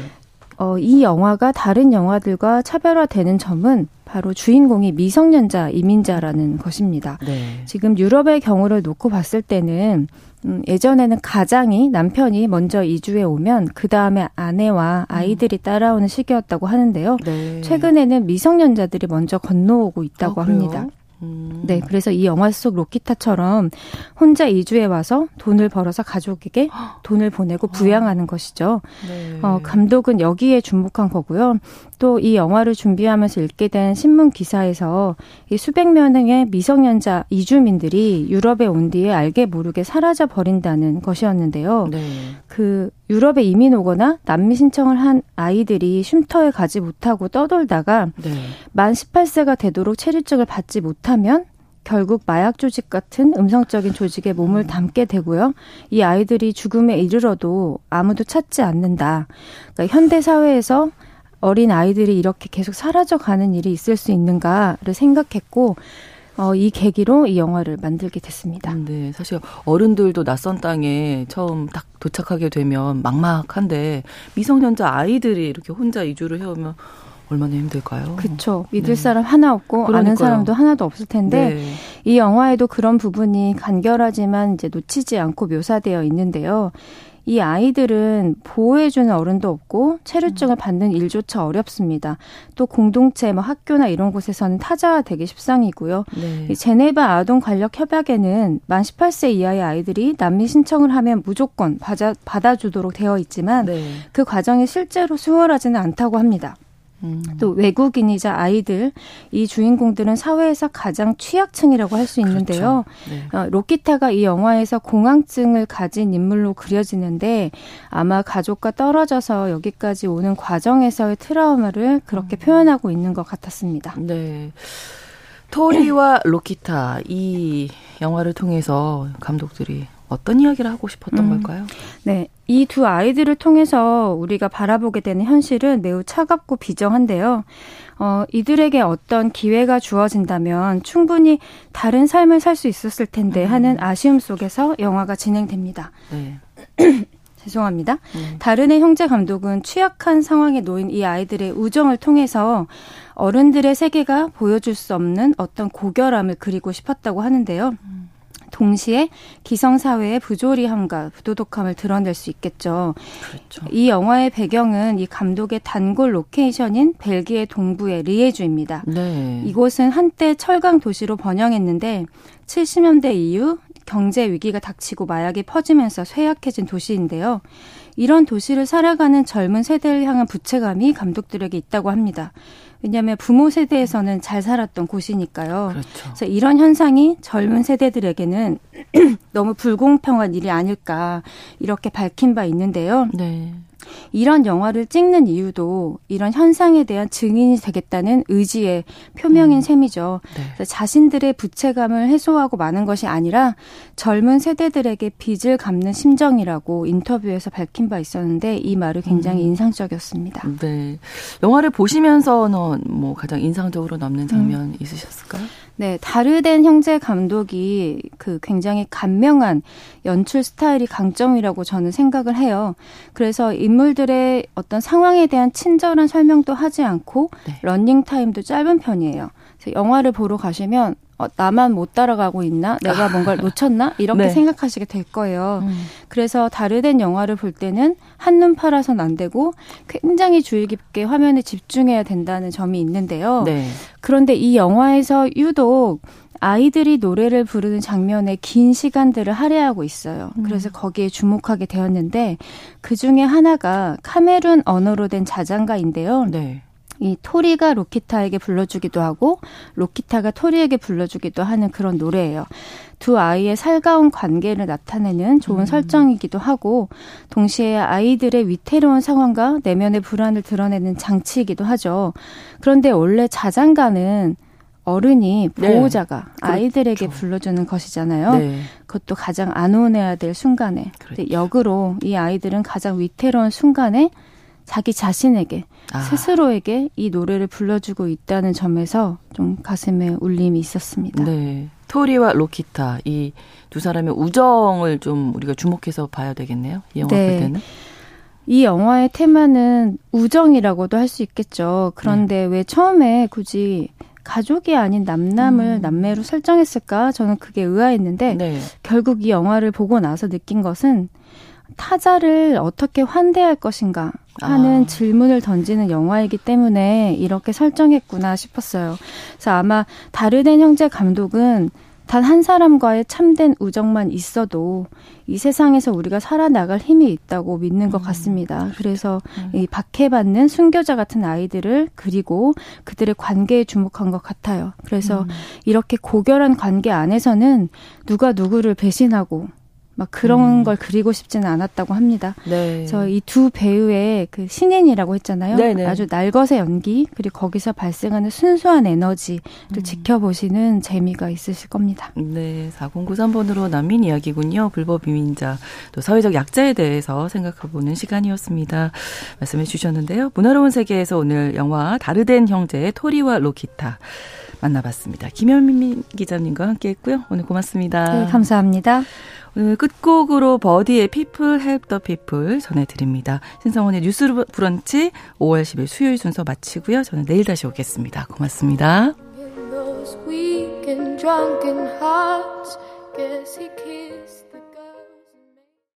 어, 이 영화가 다른 영화들과 차별화되는 점은 바로 주인공이 미성년자 이민자라는 것입니다. 네. 지금 유럽의 경우를 놓고 봤을 때는 음, 예전에는 가장이 남편이 먼저 이주해 오면 그 다음에 아내와 아이들이 따라오는 시기였다고 하는데요. 네. 최근에는 미성년자들이 먼저 건너오고 있다고 아, 합니다. 음. 네, 그래서 이 영화 속 로키타처럼 혼자 이주해 와서 돈을 벌어서 가족에게 돈을 보내고 부양하는 것이죠. 네. 어, 감독은 여기에 주목한 거고요. 또 이 영화를 준비하면서 읽게 된 신문 기사에서 이 수백 명의 미성년자 이주민들이 유럽에 온 뒤에 알게 모르게 사라져 버린다는 것이었는데요. 네. 그 유럽에 이민 오거나 난민 신청을 한 아이들이 쉼터에 가지 못하고 떠돌다가 네. 만 18세가 되도록 체류증을 받지 못하면 결국 마약 조직 같은 음성적인 조직에 몸을 음. 담게 되고요. 이 아이들이 죽음에 이르러도 아무도 찾지 않는다. 그러니까 현대 사회에서 어린 아이들이 이렇게 계속 사라져 가는 일이 있을 수 있는가를 생각했고 어, 이 계기로 이 영화를 만들게 됐습니다. 네, 사실 어른들도 낯선 땅에 처음 딱 도착하게 되면 막막한데 미성년자 아이들이 이렇게 혼자 이주를 해오면 얼마나 힘들까요? 그렇죠. 믿을 네. 사람 하나 없고 그러니까요. 아는 사람도 하나도 없을 텐데 네. 이 영화에도 그런 부분이 간결하지만 이제 놓치지 않고 묘사되어 있는데요. 이 아이들은 보호해주는 어른도 없고 체류증을 음. 받는 일조차 어렵습니다. 또 공동체, 뭐 학교나 이런 곳에서는 타자화 되기 십상이고요. 네. 이 제네바 아동 관력 협약에는 만 18세 이하의 아이들이 난민 신청을 하면 무조건 받아, 받아주도록 되어 있지만 네. 그 과정이 실제로 수월하지는 않다고 합니다. 음. 또 외국인이자 아이들 이 주인공들은 사회에서 가장 취약층이라고 할 수 있는데요. 그렇죠. 네. 어, 로키타가 이 영화에서 공황증을 가진 인물로 그려지는데 아마 가족과 떨어져서 여기까지 오는 과정에서의 트라우마를 그렇게 음. 표현하고 있는 것 같았습니다. 네. 토리와 로키타 이 영화를 통해서 감독들이 어떤 이야기를 하고 싶었던 음. 걸까요? 네. 이 두 아이들을 통해서 우리가 바라보게 되는 현실은 매우 차갑고 비정한데요. 어, 이들에게 어떤 기회가 주어진다면 충분히 다른 삶을 살 수 있었을 텐데 음. 하는 아쉬움 속에서 영화가 진행됩니다. 네. 죄송합니다. 음. 다른의 형제 감독은 취약한 상황에 놓인 이 아이들의 우정을 통해서 어른들의 세계가 보여줄 수 없는 어떤 고결함을 그리고 싶었다고 하는데요. 음. 동시에 기성사회의 부조리함과 부도덕함을 드러낼 수 있겠죠. 그렇죠. 이 영화의 배경은 이 감독의 단골 로케이션인 벨기에 동부의 리에주입니다. 네. 이곳은 한때 철강 도시로 번영했는데 70년대 이후 경제 위기가 닥치고 마약이 퍼지면서 쇠약해진 도시인데요. 이런 도시를 살아가는 젊은 세대를 향한 부채감이 감독들에게 있다고 합니다. 왜냐하면 부모 세대에서는 잘 살았던 곳이니까요. 그렇죠. 그래서 이런 현상이 젊은 세대들에게는 너무 불공평한 일이 아닐까 이렇게 밝힌 바 있는데요. 네. 이런 영화를 찍는 이유도 이런 현상에 대한 증인이 되겠다는 의지의 표명인 음. 셈이죠. 네. 자신들의 부채감을 해소하고 마는 것이 아니라 젊은 세대들에게 빚을 갚는 심정이라고 인터뷰에서 밝힌 바 있었는데 이 말이 굉장히 음. 인상적이었습니다. 네. 영화를 보시면서는 뭐 가장 인상적으로 남는 장면 음. 있으셨을까요? 네, 다르덴 형제 감독이 그 굉장히 간명한 연출 스타일이 강점이라고 저는 생각을 해요. 그래서 인물들의 어떤 상황에 대한 친절한 설명도 하지 않고 네. 러닝 타임도 짧은 편이에요. 영화를 보러 가시면 어, 나만 못 따라가고 있나? 내가 뭔가를 놓쳤나? 이렇게 네. 생각하시게 될 거예요. 음. 그래서 다르덴 영화를 볼 때는 한눈 팔아선 안 되고 굉장히 주의 깊게 화면에 집중해야 된다는 점이 있는데요. 네. 그런데 이 영화에서 유독 아이들이 노래를 부르는 장면에 긴 시간들을 할애하고 있어요. 음. 그래서 거기에 주목하게 되었는데 그 중에 하나가 카메룬 언어로 된 자장가인데요. 네. 이 토리가 로키타에게 불러주기도 하고 로키타가 토리에게 불러주기도 하는 그런 노래예요. 두 아이의 살가운 관계를 나타내는 좋은 음. 설정이기도 하고 동시에 아이들의 위태로운 상황과 내면의 불안을 드러내는 장치이기도 하죠. 그런데 원래 자장가는 어른이 네. 보호자가 네. 아이들에게 그렇죠. 불러주는 것이잖아요. 네. 그것도 가장 안 오내야 될 순간에. 그렇죠. 역으로 이 아이들은 가장 위태로운 순간에 자기 자신에게 아. 스스로에게 이 노래를 불러주고 있다는 점에서 좀 가슴에 울림이 있었습니다. 네. 토리와 로키타 이 두 사람의 우정을 좀 우리가 주목해서 봐야 되겠네요. 이 영화 네. 볼 때는. 이 영화의 테마는 우정이라고도 할 수 있겠죠. 그런데 네. 왜 처음에 굳이 가족이 아닌 남남을 음. 남매로 설정했을까? 저는 그게 의아했는데 네. 결국 이 영화를 보고 나서 느낀 것은 타자를 어떻게 환대할 것인가 하는 아. 질문을 던지는 영화이기 때문에 이렇게 설정했구나 싶었어요. 그래서 아마 다르덴 형제 감독은 단 한 사람과의 참된 우정만 있어도 이 세상에서 우리가 살아나갈 힘이 있다고 믿는 것 음. 같습니다. 그래서 음. 이 박해받는 순교자 같은 아이들을 그리고 그들의 관계에 주목한 것 같아요. 그래서 음. 이렇게 고결한 관계 안에서는 누가 누구를 배신하고 막 그런 음. 걸 그리고 싶지는 않았다고 합니다. 네. 그래서 이 두 배우의 그 신인이라고 했잖아요. 네네. 네. 아주 날것의 연기 그리고 거기서 발생하는 순수한 에너지를 음. 지켜보시는 재미가 있으실 겁니다. 네, 4093번으로 난민 이야기군요. 불법 이민자 또 사회적 약자에 대해서 생각해보는 시간이었습니다. 말씀해 주셨는데요. 문화로운 세계에서 오늘 영화 다르덴 형제의 토리와 로키타 만나봤습니다. 김현민 기자님과 함께했고요. 오늘 고맙습니다. 네, 감사합니다. 오늘 끝곡으로 버디의 People Help the People 전해드립니다. 신성원의 뉴스 브런치 5월 10일 수요일 순서 마치고요. 저는 내일 다시 오겠습니다. 고맙습니다. Guess he kissed